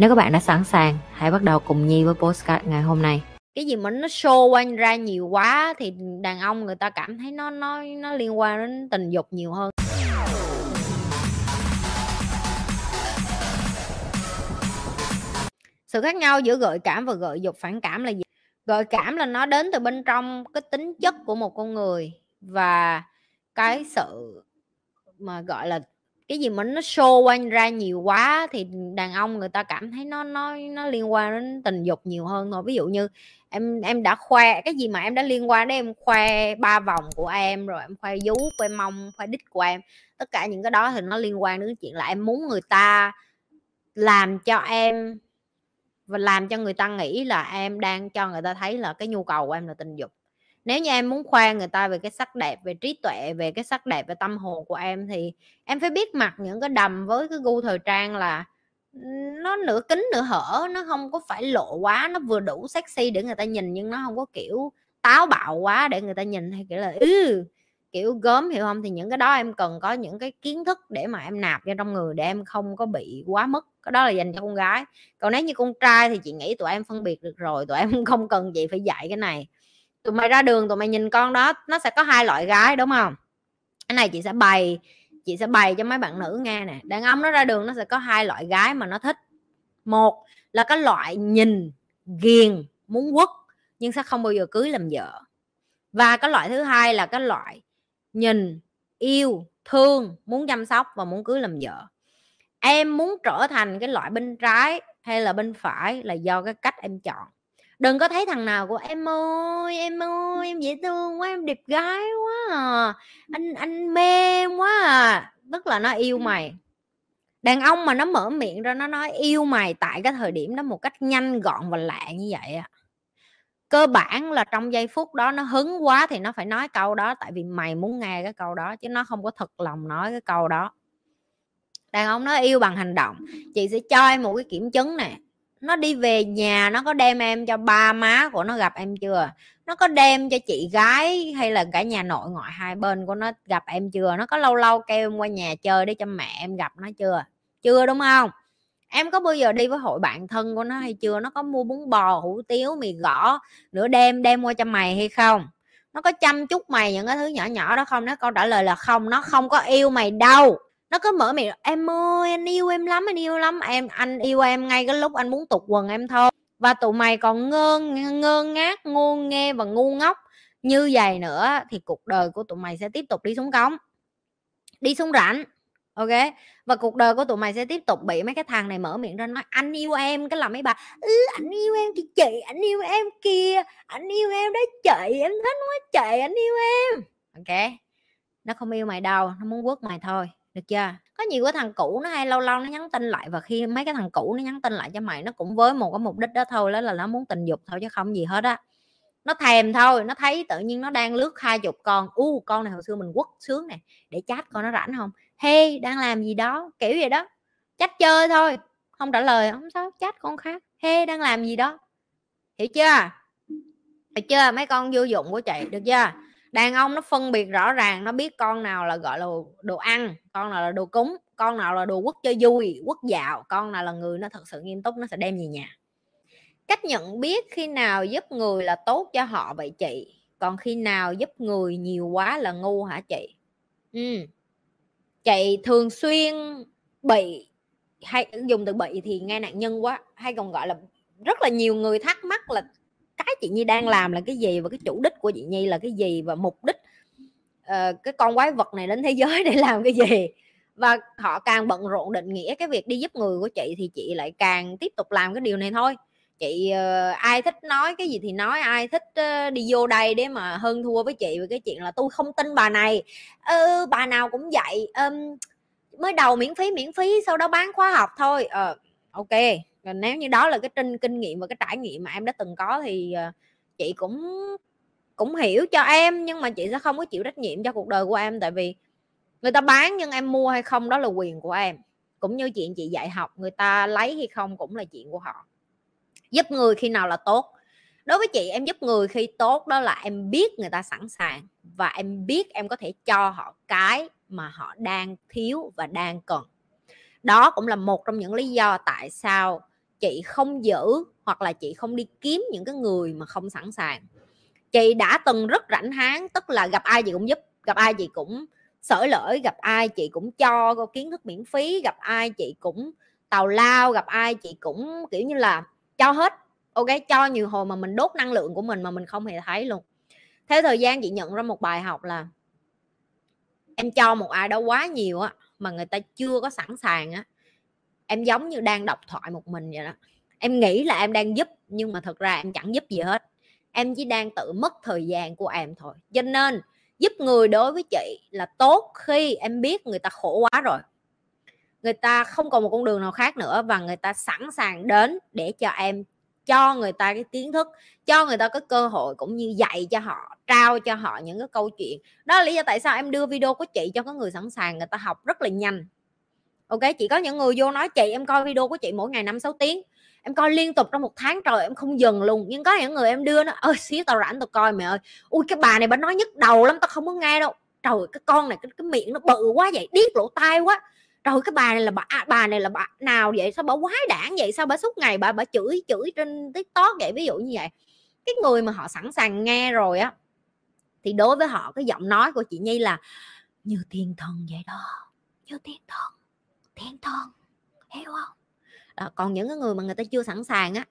Nếu các bạn đã sẵn sàng, hãy bắt đầu cùng Nhi với postcard ngày hôm nay. cái gì mà nó show quanh ra nhiều quá thì đàn ông người ta cảm thấy nó nó nó liên quan đến tình dục nhiều hơn sự khác nhau giữa gợi cảm và gợi dục phản cảm là gì gợi cảm là nó đến từ bên trong cái tính chất của một con người và cái sự mà gọi là cái gì mà nó show quanh ra nhiều quá thì đàn ông người ta cảm thấy nó nó nó liên quan đến tình dục nhiều hơn thôi. Ví dụ như em em đã khoe, cái gì mà em đã liên quan đến em khoe ba vòng của em, rồi em khoe vú, khoe mông, khoe đít của em, tất cả những cái đó thì nó liên quan đến chuyện là em muốn người ta làm cho em và làm cho người ta nghĩ là em đang cho người ta thấy là cái nhu cầu của em là tình dục nếu như em muốn khoe người ta về cái sắc đẹp, về trí tuệ, về cái sắc đẹp, về tâm hồn của em thì em phải biết mặc những cái đầm với cái gu thời trang là nó nửa kính nửa hở, nó không có phải lộ quá, nó vừa đủ sexy để người ta nhìn nhưng nó không có, kiểu, táo bạo quá để người ta nhìn hay, kiểu là ừ kiểu, gớm, hiểu không? Thì những cái đó em cần có những cái kiến thức để mà em nạp vô trong người để em không có bị quá mức. Cái đó là dành cho con gái. Còn nếu như con trai thì chị nghĩ tụi em phân biệt được rồi, tụi em không cần chị phải dạy cái này tụi mày ra đường, tụi mày nhìn con đó, nó sẽ có hai loại gái, đúng không? Cái này chị sẽ bày, chị sẽ bày cho mấy bạn nữ nghe nè. Đàn ông nó ra đường, nó sẽ có hai loại gái mà nó thích. Một là cái loại nhìn, ghiền, muốn quất, nhưng sẽ không bao giờ cưới làm vợ. Và cái loại thứ hai là cái loại nhìn, yêu, thương, muốn chăm sóc và muốn cưới làm vợ. Em muốn trở thành cái loại bên trái hay là bên phải là do cái cách em chọn đừng có thấy thằng nào của em ơi em ơi em dễ thương quá em đẹp gái quá à. Anh anh mê em quá à. Tức là nó yêu mày. Đàn ông mà nó mở miệng ra nó nói yêu mày tại cái thời điểm đó một cách nhanh gọn và lạ như vậy á. Cơ bản là trong giây phút đó nó hứng quá thì nó phải nói câu đó tại vì mày muốn nghe cái câu đó chứ nó không có thật lòng nói cái câu đó. Đàn ông nó yêu bằng hành động chị sẽ cho em một cái kiểm chứng nè nó đi về nhà, nó có đem em cho ba má của nó gặp em chưa? Nó có đem cho chị gái hay là cả nhà nội ngoại hai bên của nó gặp em chưa? Nó có lâu lâu kêu em qua nhà chơi để cho mẹ em gặp nó chưa? Chưa, đúng không? Em có bao giờ đi với hội bạn thân của nó hay chưa? Nó có mua bún bò, hủ tiếu, mì gõ nửa đêm đem qua cho mày hay không? Nó có chăm chút mày những cái thứ nhỏ nhỏ đó không? Nó câu trả lời là không, nó không có yêu mày đâu nó cứ mở miệng em ơi anh yêu em lắm anh yêu lắm. Em anh yêu em ngay cái lúc anh muốn tục quần em thôi. Và tụi mày còn ngơ ngơ ngác ngu nghe và ngu ngốc như vậy nữa thì cuộc đời của tụi mày sẽ tiếp tục đi xuống cống đi xuống rãnh ok? Và cuộc đời của tụi mày sẽ tiếp tục bị mấy cái thằng này mở miệng ra nói anh yêu em. Cái là mấy bà ừ, anh yêu em kìa chị anh yêu em kia anh yêu em đấy chị em thích quá chị anh yêu em. Ok? Nó không yêu mày đâu nó muốn quất mày thôi được chưa? Có nhiều cái thằng cũ nó hay lâu lâu nó nhắn tin lại và khi mấy cái thằng cũ nó nhắn tin lại cho mày nó cũng với một cái mục đích đó thôi, đó là nó muốn tình dục thôi chứ không gì hết á. Nó thèm thôi, nó thấy tự nhiên nó đang lướt hai chục con. U, con này hồi xưa mình quất sướng này để chat con nó rảnh không? Hey đang làm gì đó, kiểu vậy đó. Chat chơi thôi, không trả lời, không sao, chat con khác. Hey đang làm gì đó. Hiểu chưa? Hiểu chưa? Mấy con vô dụng của chị, được chưa? Đàn ông nó phân biệt rõ ràng, nó biết con nào là, gọi là, đồ ăn, con nào là đồ cúng, con nào là đồ quất chơi vui quất dạo, con nào là người nó thật sự nghiêm túc, nó sẽ đem về nhà. Cách nhận biết khi nào giúp người là tốt cho họ vậy chị? Còn khi nào giúp người nhiều quá là ngu hả chị? Ừ. chị thường xuyên bị hay, dùng từ bị thì nghe nạn nhân quá, hay còn gọi là rất là nhiều người thắc mắc là cái chị nhi đang làm là cái gì và cái chủ đích của chị nhi là cái gì và mục đích uh, cái con quái vật này đến thế giới để làm cái gì. Và họ càng bận rộn định nghĩa cái việc đi giúp người của chị thì chị lại càng tiếp tục làm cái điều này thôi. Chị uh, ai thích nói cái gì thì nói ai thích uh, đi vô đây để mà hơn thua với chị. Về cái chuyện là tôi không tin bà này. Ừ, bà nào cũng vậy. Um, mới đầu miễn phí miễn phí sau đó bán khóa học thôi. Uh, ok nếu như đó là cái kinh kinh nghiệm và cái trải nghiệm mà em đã từng có thì ờ, chị cũng cũng hiểu cho em, nhưng mà chị sẽ không có chịu trách nhiệm cho cuộc đời của em. Tại vì người ta bán nhưng em mua hay không đó là quyền của em. Cũng như chuyện chị dạy học, người ta lấy hay không cũng là chuyện của họ. Giúp người khi nào là tốt. Đối với chị, em giúp người khi tốt đó là em biết người ta sẵn sàng và em biết em có thể cho họ cái mà họ đang thiếu và đang cần. Đó cũng là một trong những lý do tại sao chị không giữ hoặc là chị không đi kiếm những cái người mà không sẵn sàng. Chị đã từng rất rảnh háng, tức là gặp ai chị cũng giúp, gặp ai chị cũng sởi lỗi gặp ai chị cũng cho kiến thức miễn phí, gặp ai chị cũng tàu lao, gặp ai chị cũng, kiểu như là, cho hết, ok? Cho nhiều hồi mà mình đốt năng lượng của mình mà mình không hề thấy luôn. Thế thời gian chị nhận ra một bài học là em cho một ai đó quá nhiều á, mà người ta chưa có sẵn sàng á em giống như đang đọc thoại một mình vậy đó. Em nghĩ là em đang giúp, nhưng mà thật ra em chẳng giúp gì hết. Em chỉ đang tự mất thời gian của em thôi. Cho nên, giúp người đối với chị là tốt khi em biết người ta khổ quá rồi. Người ta không còn một con đường nào khác nữa và người ta sẵn sàng đến để cho em, cho người ta cái kiến thức, cho người ta có cơ hội cũng như dạy cho họ, trao cho họ những cái câu chuyện. Đó là lý do tại sao em đưa video của chị cho có người sẵn sàng, người ta học rất là nhanh ok chỉ có những người vô nói chị em coi video của chị mỗi ngày năm sáu tiếng. Em coi liên tục trong một tháng trời em không dừng luôn. Nhưng có những người em đưa nó ơi xíu tao rảnh tao coi mẹ ơi. Ui cái bà này bà nói nhức đầu lắm tao không có nghe đâu. Trời cái con này cái, cái miệng nó bự quá vậy điếc lỗ tai quá. Trời cái bà này là bà à, bà này là bà nào vậy? Sao bà quái đản vậy? Sao bà suốt ngày bà bà chửi chửi trên tiktok vậy? Ví dụ như vậy. Cái người mà họ sẵn sàng nghe rồi á thì đối với họ cái giọng nói của chị nhi là như thiên thần vậy đó như thiên thần thiên thần hiểu không? Đó, còn những cái người mà người ta chưa sẵn sàng á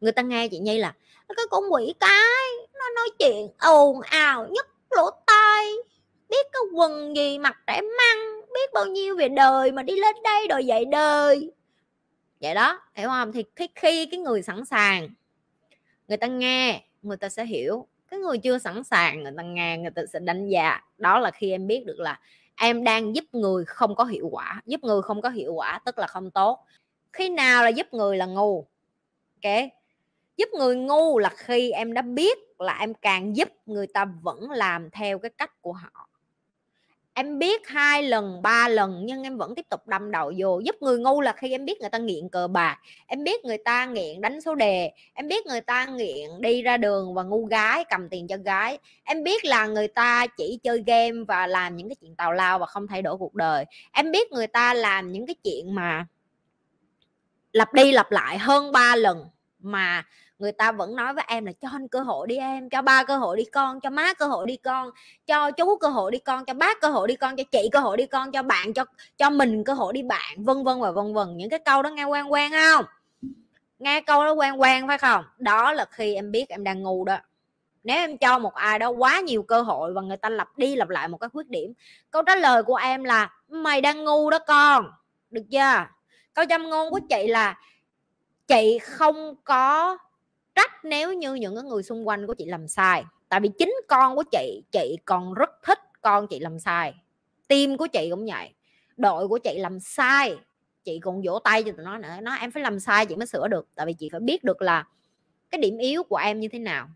người ta nghe chị nhi là cái con quỷ cái nó nói chuyện ồn ào nhất lỗ tai biết cái quần gì mặc trẻ măng biết bao nhiêu về đời mà đi lên đây đòi dạy đời. Vậy đó hiểu không? Thì khi, khi cái người sẵn sàng người ta nghe người ta sẽ hiểu. Cái người chưa sẵn sàng người ta nghe người ta sẽ đánh giá. Đó là khi em biết được là em đang giúp người không có hiệu quả, giúp người không có hiệu quả tức là không tốt. Khi nào là giúp người là ngu, ok? Giúp người ngu là khi em đã biết là em càng giúp người ta vẫn làm theo cái cách của họ em biết hai lần, ba lần, nhưng em vẫn tiếp tục đâm đầu vô, giúp người ngu là khi em biết người ta nghiện cờ bạc, em biết người ta nghiện đánh số đề, em biết người ta nghiện đi ra đường và ngu gái, cầm tiền cho gái. Em biết là người ta chỉ chơi game và làm những cái chuyện tào lao và không thay đổi cuộc đời. Em biết người ta làm những cái chuyện mà lặp đi lặp lại hơn 3 lần mà người ta vẫn nói với em là cho anh cơ hội đi em, cho ba cơ hội đi con, cho má cơ hội đi con, cho chú cơ hội đi con, cho bác cơ hội đi con, cho chị cơ hội đi con, cho bạn, cho cho mình cơ hội đi bạn vân vân và vân vân. Những cái câu đó nghe quen quen không? Nghe câu đó quen quen phải không? Đó là khi em biết em đang ngu đó. Nếu em cho một ai đó quá nhiều cơ hội và người ta lặp đi lặp lại một cái khuyết điểm, câu trả lời của em là mày đang ngu đó con được chưa? Câu châm ngôn của chị là chị không có trách nếu như những cái người xung quanh của chị làm sai. Tại vì chính con của chị chị còn rất thích con chị làm sai. Tim của chị cũng vậy. Đội của chị làm sai, chị còn vỗ tay cho tụi nó nữa. Nó, em phải làm sai, chị mới sửa được. Tại vì chị phải biết được là cái điểm yếu của em như thế nào.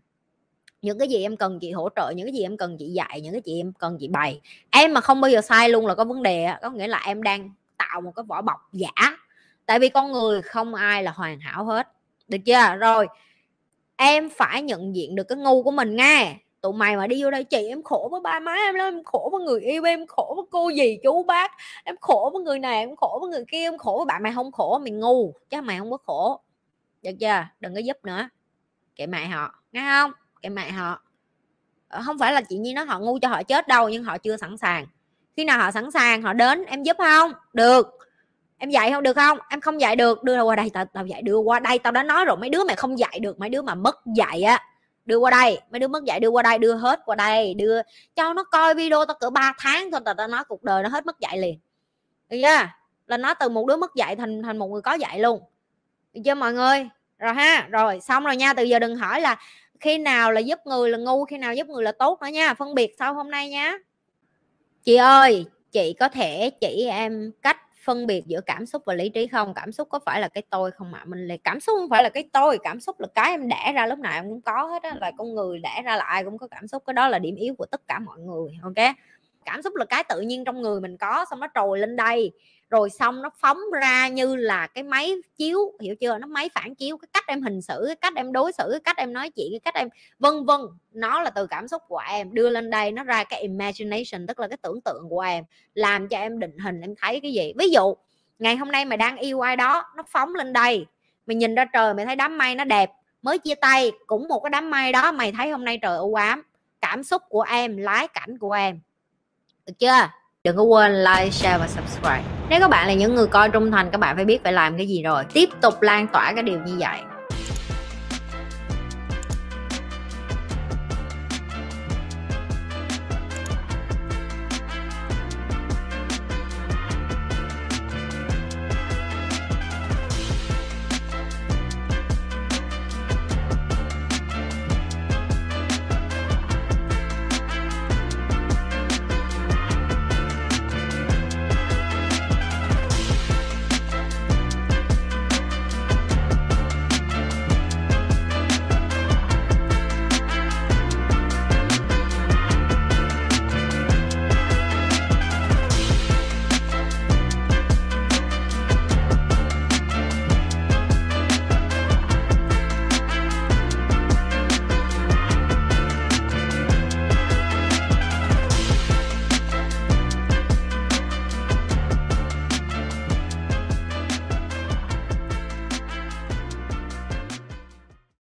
Những cái gì em cần chị hỗ trợ, những cái gì em cần chị dạy, những cái gì em cần chị bày. Em mà không bao giờ sai luôn là có vấn đề có nghĩa là em đang tạo một cái vỏ bọc giả tại vì con người không ai là hoàn hảo hết. Được chưa? Rồi, em phải nhận diện được cái ngu của mình nghe tụi mày mà đi vô đây chị em khổ với ba má em lắm, em khổ với người yêu em khổ với cô gì chú bác, em khổ với người này, em khổ với người kia, em khổ với bạn mày không khổ, mày ngu, chứ mày không có khổ. Được chưa? Đừng có giúp nữa. Kệ mẹ họ, nghe không? Kệ mẹ họ. Ờ, không phải là chị nhi nói họ ngu cho họ chết đâu, nhưng họ chưa sẵn sàng. Khi nào họ sẵn sàng, họ đến, em giúp không? Được em dạy không? Được không? Em không dạy được. Đưa qua đây, tao tao dạy, đưa qua đây. Tao đã nói rồi, mấy đứa mày không dạy được, mấy đứa mà mất dạy á, đưa qua đây. Mấy đứa mất dạy, đưa qua đây, đưa hết qua đây, đưa, cho nó coi video tao cỡ 3 tháng thôi, tao tao nói cuộc đời nó hết mất dạy liền. Được chưa? Là nó từ một đứa mất dạy thành thành một người có dạy luôn. Được chưa mọi người? Rồi ha, rồi, xong rồi nha. Từ giờ đừng hỏi là khi nào là giúp người là ngu, khi nào giúp người là tốt nữa nha. Phân biệt sau hôm nay nhá chị ơi, chị có thể chỉ em cách phân biệt giữa cảm xúc và lý trí không? Cảm xúc có phải là cái tôi không ạ? À? mình là cảm xúc không phải là cái tôi, cảm xúc là cái em đẻ ra lúc nào em cũng có hết á là con người đẻ ra là ai cũng có cảm xúc, cái đó là điểm yếu của tất cả mọi người, ok? Cảm xúc là cái tự nhiên trong người mình có, xong nó trồi lên đây rồi xong nó phóng ra như là cái máy chiếu, hiểu chưa? Nó máy phản chiếu, cái cách em hình xử, cái cách em đối xử, cái cách em nói chuyện, cái cách em, vân vân. Nó là từ cảm xúc của em, đưa lên đây nó ra cái imagination, tức là cái tưởng tượng của em, làm cho em định hình, em thấy cái gì. Ví dụ, ngày hôm nay mày đang yêu ai đó, nó phóng lên đây, mày nhìn ra trời, mày thấy đám mây nó đẹp, mới chia tay, cũng một cái đám mây đó, mày thấy hôm nay trời u ám. Cảm xúc của em, lái cảnh của em. Được chưa? Đừng có quên like, share và subscribe nếu các bạn là những người coi trung thành, các bạn phải biết phải làm cái gì rồi. Tiếp tục lan tỏa cái điều như vậy.